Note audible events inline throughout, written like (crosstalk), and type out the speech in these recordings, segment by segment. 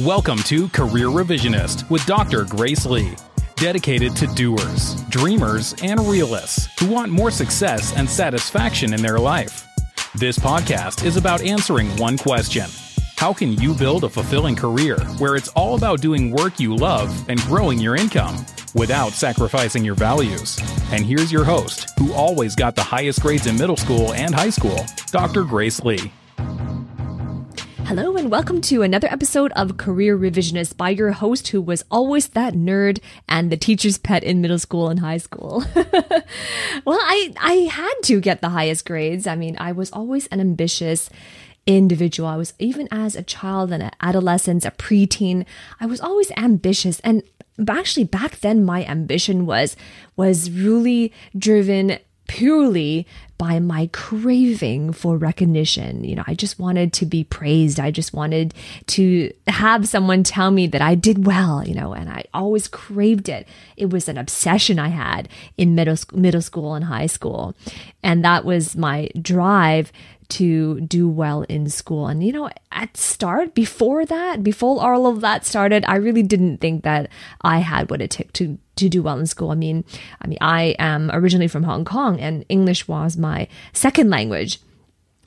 Welcome to Career Revisionist with Dr. Grace Lee, dedicated to doers, dreamers, and realists who want more success and satisfaction in their life. This podcast is about answering one question How can you build a fulfilling career where it's all about doing work you love and growing your income without sacrificing your values? And here's your host, who always got the highest grades in middle school and high school, Dr. Grace Lee. Hello, and welcome to another episode of Career Revisionist by your host who was always that nerd and the teacher's pet in middle school and high school. (laughs) well, I, I had to get the highest grades. I mean, I was always an ambitious individual. I was, even as a child and an adolescent, a preteen, I was always ambitious. And actually, back then, my ambition was, was really driven purely by my craving for recognition. You know, I just wanted to be praised. I just wanted to have someone tell me that I did well, you know, and I always craved it. It was an obsession I had in middle, middle school and high school. And that was my drive to do well in school. And you know, at start, before that, before all of that started, I really didn't think that I had what it took to to do well in school. I mean, I mean, I am originally from Hong Kong and English was my second language.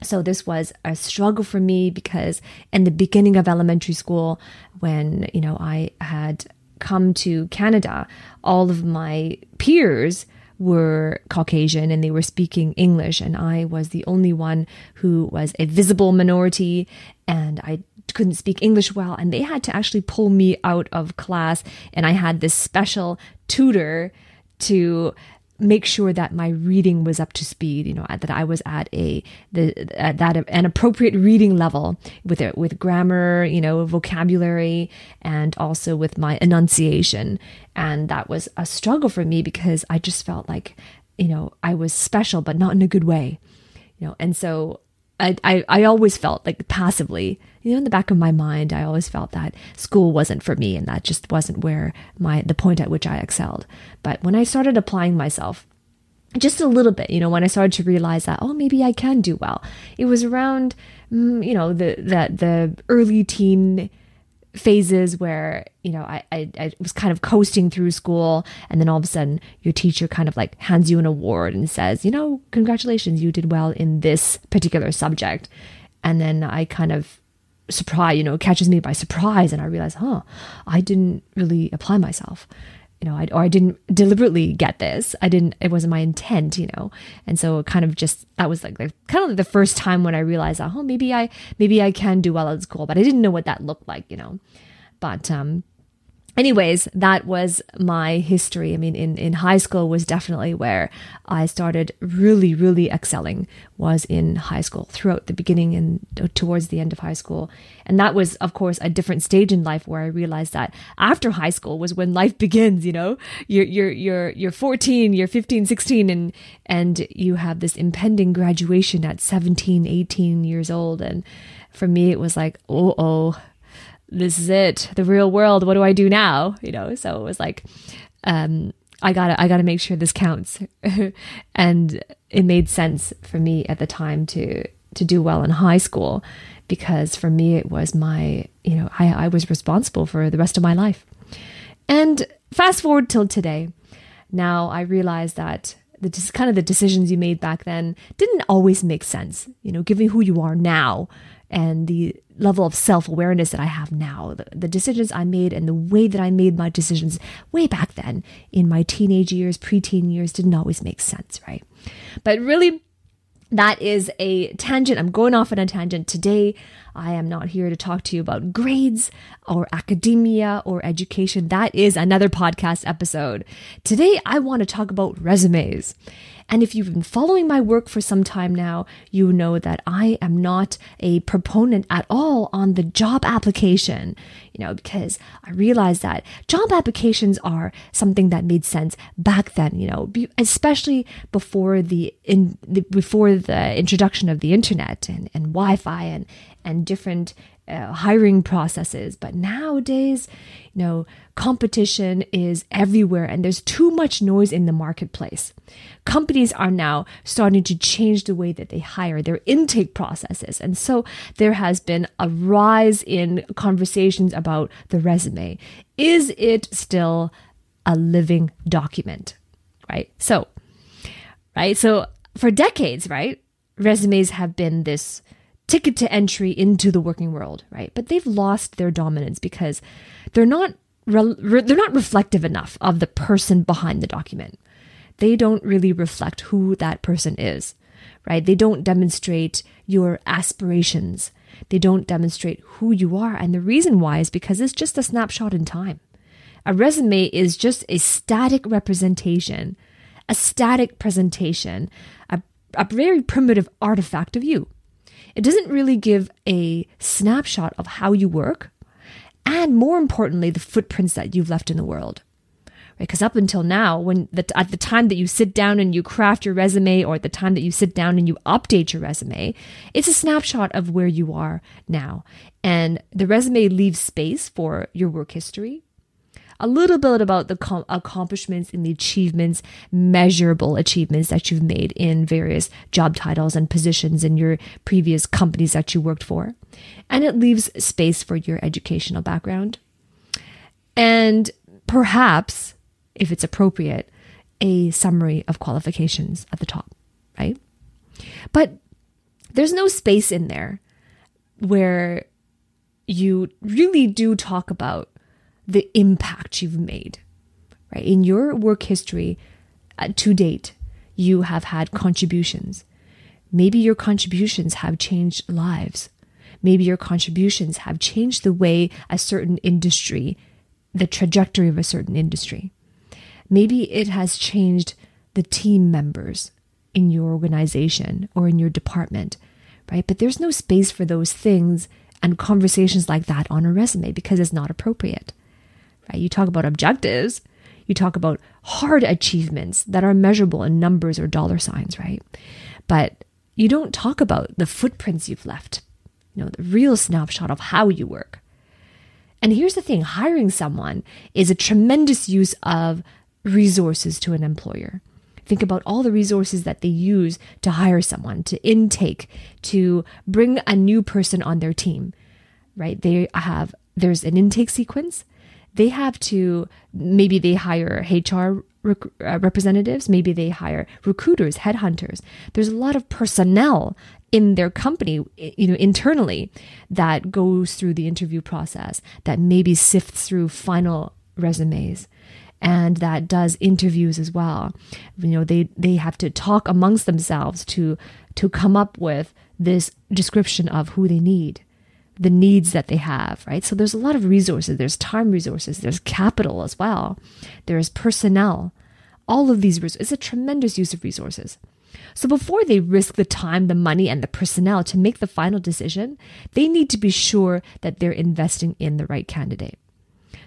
So this was a struggle for me because in the beginning of elementary school, when, you know, I had come to Canada, all of my peers were Caucasian and they were speaking English, and I was the only one who was a visible minority, and I couldn't speak English well, and they had to actually pull me out of class, and I had this special tutor to make sure that my reading was up to speed you know that i was at a the at that an appropriate reading level with it with grammar you know vocabulary and also with my enunciation. And that was a struggle for me because i just felt like you know i was special but not in a good way you know. And so I, I, I always felt like passively, you know, in the back of my mind, I always felt that school wasn't for me and that just wasn't where my, the point at which I excelled. But when I started applying myself, just a little bit, you know, when I started to realize that, oh, maybe I can do well. It was around, mm, you know, the, the, the early teen phases where you know I, I, I was kind of coasting through school and then all of a sudden your teacher kind of like hands you an award and says you know congratulations you did well in this particular subject and then i kind of surprise you know catches me by surprise and i realize huh i didn't really apply myself you know, I, or I didn't deliberately get this. I didn't, it wasn't my intent, you know? And so kind of just, that was like the, kind of like the first time when I realized, oh, maybe I, maybe I can do well at school, but I didn't know what that looked like, you know? But, um, anyways, that was my history. I mean, in, in high school was definitely where I started really, really excelling was in high school throughout the beginning and towards the end of high school. And that was, of course, a different stage in life where I realized that after high school was when life begins, you know, you're, you're, you're, you're 14, you're 15, 16, and, and you have this impending graduation at 17, 18 years old. And for me, it was like, oh, oh, this is it, the real world. What do I do now? You know, so it was like, um, I gotta, I gotta make sure this counts. (laughs) and it made sense for me at the time to, to do well in high school because for me, it was my, you know, I, I was responsible for the rest of my life. And fast forward till today. Now I realize that the kind of the decisions you made back then didn't always make sense. You know, given who you are now and the level of self awareness that I have now, the, the, decisions I made and the way that I made my decisions way back then in my teenage years, preteen years didn't always make sense, right? But really, that is a tangent. I'm going off on a tangent today. I am not here to talk to you about grades or academia or education. That is another podcast episode. Today, I want to talk about resumes. And if you've been following my work for some time now, you know that I am not a proponent at all on the job application, you know, because I realized that job applications are something that made sense back then, you know, especially before the in the, before the introduction of the internet and, and Wi-Fi and and different uh, hiring processes. But nowadays, you know, competition is everywhere and there's too much noise in the marketplace. Companies are now starting to change the way that they hire their intake processes. And so there has been a rise in conversations about the resume. Is it still a living document? Right? So, right? So for decades, right? Resumes have been this ticket to entry into the working world, right? But they've lost their dominance because they're not re- re- they're not reflective enough of the person behind the document. They don't really reflect who that person is, right? They don't demonstrate your aspirations. They don't demonstrate who you are. And the reason why is because it's just a snapshot in time. A resume is just a static representation, a static presentation, a, a very primitive artifact of you. It doesn't really give a snapshot of how you work, and more importantly, the footprints that you've left in the world. Because up until now, when the, at the time that you sit down and you craft your resume, or at the time that you sit down and you update your resume, it's a snapshot of where you are now. And the resume leaves space for your work history, a little bit about the com- accomplishments and the achievements, measurable achievements that you've made in various job titles and positions in your previous companies that you worked for. And it leaves space for your educational background. And perhaps, if it's appropriate, a summary of qualifications at the top, right? But there's no space in there where you really do talk about the impact you've made, right? In your work history uh, to date, you have had contributions. Maybe your contributions have changed lives. Maybe your contributions have changed the way a certain industry, the trajectory of a certain industry. Maybe it has changed the team members in your organization or in your department, right? But there's no space for those things and conversations like that on a resume because it's not appropriate right? You talk about objectives, you talk about hard achievements that are measurable in numbers or dollar signs, right? But you don't talk about the footprints you've left, you know, the real snapshot of how you work. And here's the thing hiring someone is a tremendous use of resources to an employer. Think about all the resources that they use to hire someone, to intake, to bring a new person on their team, right? They have, there's an intake sequence, they have to maybe they hire HR rec- uh, representatives, maybe they hire recruiters, headhunters. There's a lot of personnel in their company, you know, internally that goes through the interview process, that maybe sifts through final resumes and that does interviews as well. You know, they they have to talk amongst themselves to to come up with this description of who they need the needs that they have, right? So there's a lot of resources. There's time resources. There's capital as well. There's personnel. All of these resources. It's a tremendous use of resources. So before they risk the time, the money, and the personnel to make the final decision, they need to be sure that they're investing in the right candidate.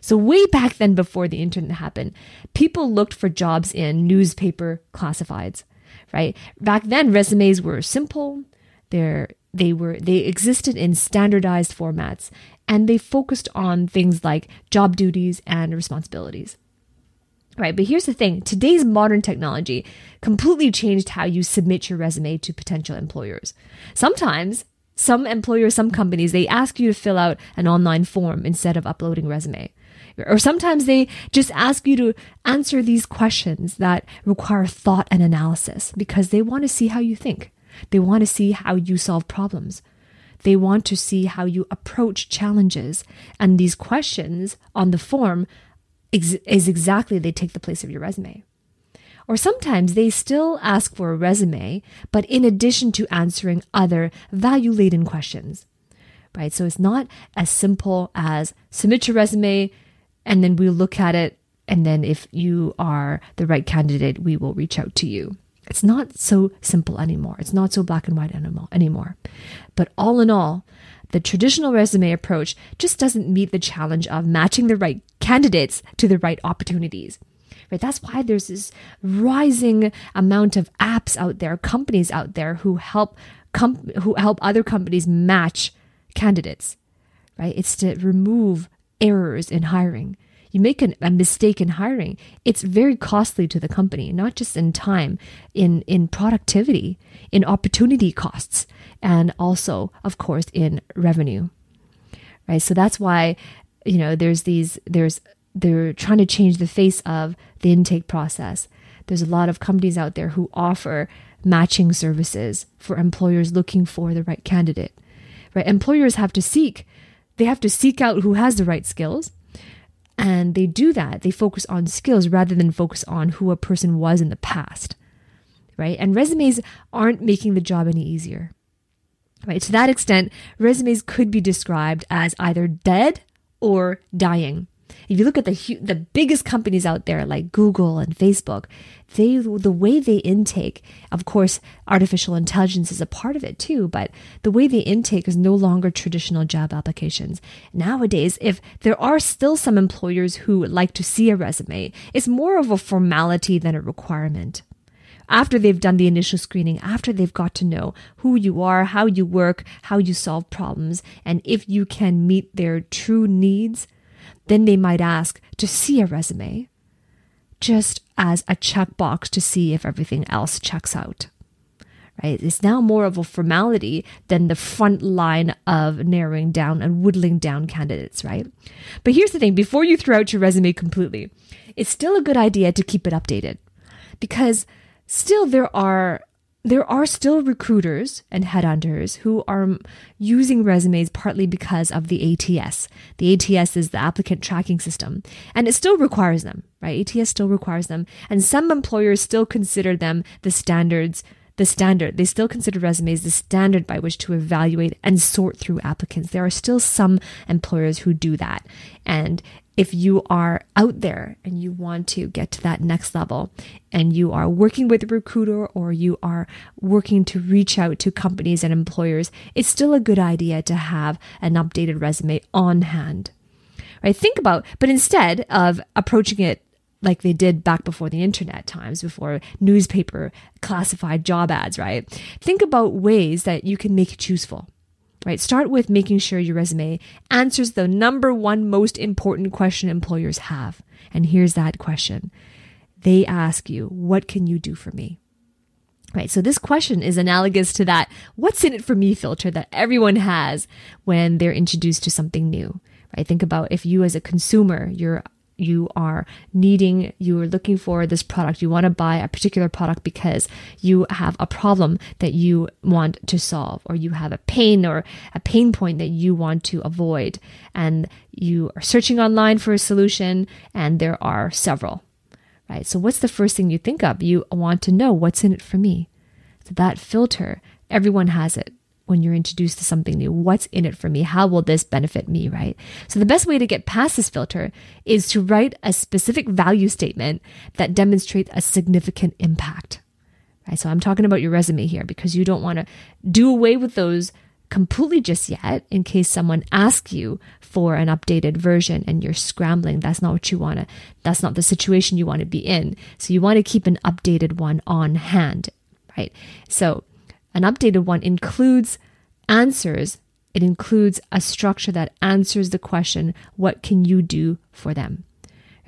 So way back then, before the internet happened, people looked for jobs in newspaper classifieds, right? Back then, resumes were simple. They're they were they existed in standardized formats and they focused on things like job duties and responsibilities. Right, but here's the thing today's modern technology completely changed how you submit your resume to potential employers. Sometimes, some employers, some companies, they ask you to fill out an online form instead of uploading resume. Or sometimes they just ask you to answer these questions that require thought and analysis because they want to see how you think. They want to see how you solve problems. They want to see how you approach challenges. And these questions on the form ex- is exactly they take the place of your resume. Or sometimes they still ask for a resume, but in addition to answering other value laden questions. Right? So it's not as simple as submit your resume and then we'll look at it. And then if you are the right candidate, we will reach out to you. It's not so simple anymore. It's not so black and white anymore. But all in all, the traditional resume approach just doesn't meet the challenge of matching the right candidates to the right opportunities. Right? That's why there's this rising amount of apps out there, companies out there who help who help other companies match candidates, right? It's to remove errors in hiring. You make an, a mistake in hiring, it's very costly to the company, not just in time, in, in productivity, in opportunity costs, and also, of course, in revenue. Right. So that's why, you know, there's these, there's, they're trying to change the face of the intake process. There's a lot of companies out there who offer matching services for employers looking for the right candidate. Right? Employers have to seek they have to seek out who has the right skills. And they do that. They focus on skills rather than focus on who a person was in the past. Right? And resumes aren't making the job any easier. Right? To that extent, resumes could be described as either dead or dying. If you look at the the biggest companies out there like Google and Facebook, they the way they intake, of course, artificial intelligence is a part of it too, but the way they intake is no longer traditional job applications. Nowadays, if there are still some employers who like to see a resume, it's more of a formality than a requirement after they've done the initial screening, after they've got to know who you are, how you work, how you solve problems, and if you can meet their true needs, then they might ask to see a resume just as a checkbox to see if everything else checks out. Right? It's now more of a formality than the front line of narrowing down and whittling down candidates, right? But here's the thing before you throw out your resume completely, it's still a good idea to keep it updated because still there are there are still recruiters and headhunters who are using resumes partly because of the ATS. The ATS is the applicant tracking system, and it still requires them, right? ATS still requires them, and some employers still consider them the standards. The standard, they still consider resumes the standard by which to evaluate and sort through applicants. There are still some employers who do that. And if you are out there and you want to get to that next level and you are working with a recruiter or you are working to reach out to companies and employers, it's still a good idea to have an updated resume on hand. Right? Think about, but instead of approaching it like they did back before the internet times, before newspaper classified job ads, right? Think about ways that you can make it useful right? Start with making sure your resume answers the number one most important question employers have. And here's that question. They ask you, what can you do for me? Right. So this question is analogous to that what's in it for me filter that everyone has when they're introduced to something new. Right. Think about if you as a consumer, you're you are needing, you are looking for this product, you want to buy a particular product because you have a problem that you want to solve, or you have a pain or a pain point that you want to avoid, and you are searching online for a solution, and there are several, right? So, what's the first thing you think of? You want to know what's in it for me. So, that filter, everyone has it when you're introduced to something new. What's in it for me? How will this benefit me, right? So the best way to get past this filter is to write a specific value statement that demonstrates a significant impact. Right? So I'm talking about your resume here because you don't want to do away with those completely just yet in case someone asks you for an updated version and you're scrambling. That's not what you want to, that's not the situation you want to be in. So you want to keep an updated one on hand, right? So an updated one includes answers. It includes a structure that answers the question, what can you do for them?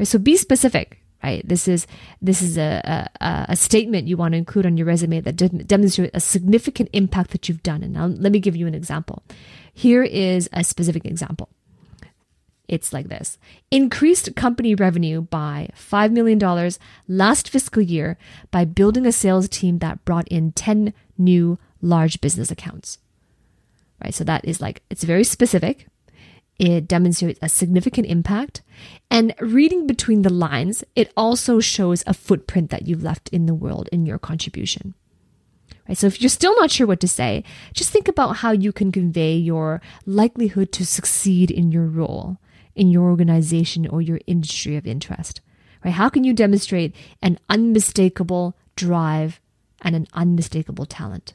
So be specific, right? This is, this is a, a, a statement you want to include on your resume that de- demonstrates a significant impact that you've done. And now let me give you an example. Here is a specific example. It's like this increased company revenue by $5 million last fiscal year by building a sales team that brought in 10 new large business accounts. Right? So that is like, it's very specific. It demonstrates a significant impact. And reading between the lines, it also shows a footprint that you've left in the world in your contribution. Right? So if you're still not sure what to say, just think about how you can convey your likelihood to succeed in your role in your organization or your industry of interest? Right? How can you demonstrate an unmistakable drive and an unmistakable talent?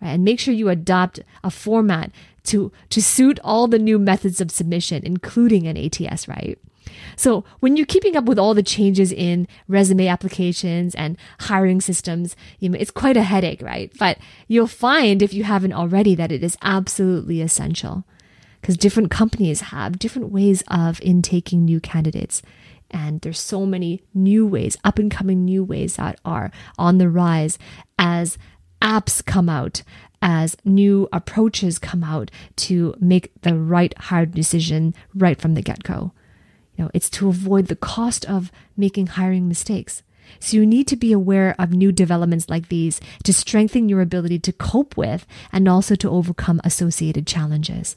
Right? And make sure you adopt a format to, to suit all the new methods of submission, including an ATS, right? So when you're keeping up with all the changes in resume applications and hiring systems, you know, it's quite a headache, right? But you'll find if you haven't already that it is absolutely essential because different companies have different ways of intaking new candidates. And there's so many new ways, up and coming new ways that are on the rise as apps come out, as new approaches come out to make the right hard decision right from the get go. You know, it's to avoid the cost of making hiring mistakes. So you need to be aware of new developments like these to strengthen your ability to cope with and also to overcome associated challenges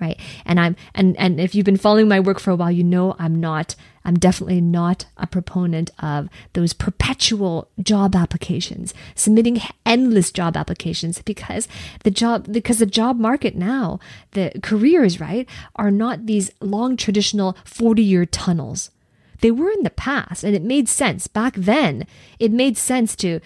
right? And i'm and and if you've been following my work for a while you know i'm not i'm definitely not a proponent of those perpetual job applications submitting endless job applications because the job because the job market now the careers right are not these long traditional 40 year tunnels. They were in the past and it made sense back then. It made sense to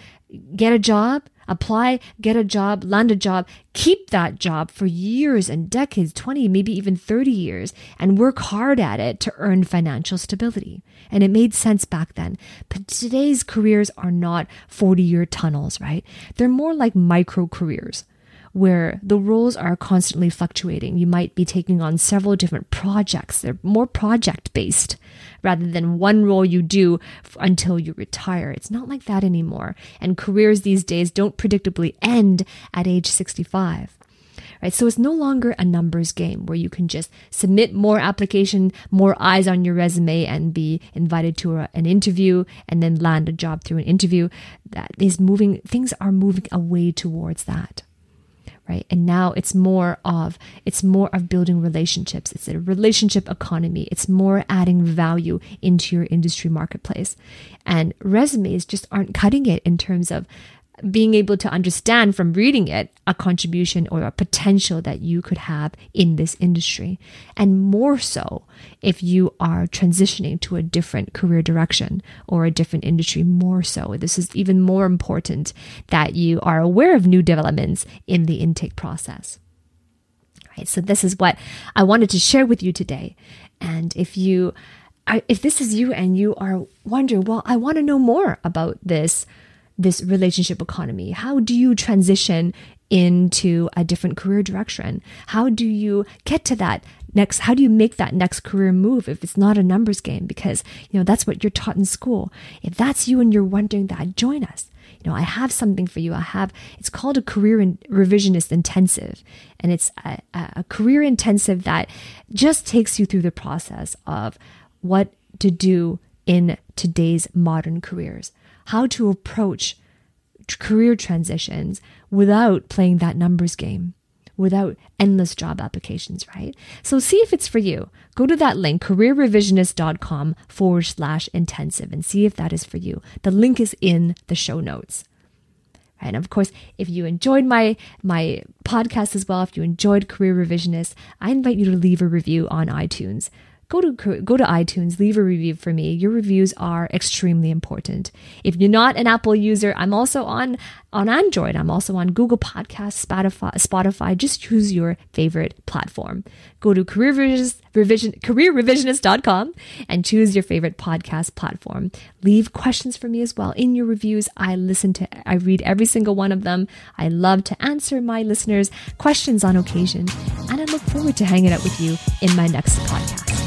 get a job apply, get a job, land a job, keep that job for years and decades 20, maybe even 30 years and work hard at it to earn financial stability. And it made sense back then. But today's careers are not 40 year tunnels, right? They're more like micro careers where the roles are constantly fluctuating. You might be taking on several different projects. They're more project based rather than one role you do until you retire. It's not like that anymore. And careers these days don't predictably end at age 65 right? So it's no longer a numbers game where you can just submit more application, more eyes on your resume and be invited to a, an interview and then land a job through an interview. That is moving, things are moving away towards that right? And now it's more of it's more of building relationships. It's a relationship economy. It's more adding value into your industry marketplace. And resumes just aren't cutting it in terms of being able to understand from reading it a contribution or a potential that you could have in this industry. And more so if you are transitioning to a different career direction or a different industry, more so. This is even more important that you are aware of new developments in the intake process. Right. So this is what I wanted to share with you today. And if you, if this is you and you are wondering, well, I want to know more about this this relationship economy? How do you transition into a different career direction? How do you get to that next how do you make that next career move if it's not a numbers game because you know that's what you're taught in school. If that's you and you're wondering that, join us. You know, I have something for you. I have it's called a career in, revisionist intensive and it's a, a career intensive that just takes you through the process of what to do in today's modern careers how to approach career transitions without playing that numbers game, without endless job applications, right? So see if it's for you. Go to that link, careerrevisionist.com forward slash intensive, and see if that is for you. The link is in the show notes. And of course, if you enjoyed my my podcast as well, if you enjoyed Career Revisionist, I invite you to leave a review on iTunes go to go to iTunes, leave a review for me. Your reviews are extremely important. If you're not an Apple user, I'm also on on Android. I'm also on Google Podcasts, Spotify, Spotify. Just choose your favorite platform. Go to career revision, careerrevisionist.com and choose your favorite podcast platform. Leave questions for me as well in your reviews. I listen to, I read every single one of them. I love to answer my listeners' questions on occasion, and I look forward to hanging out with you in my next podcast.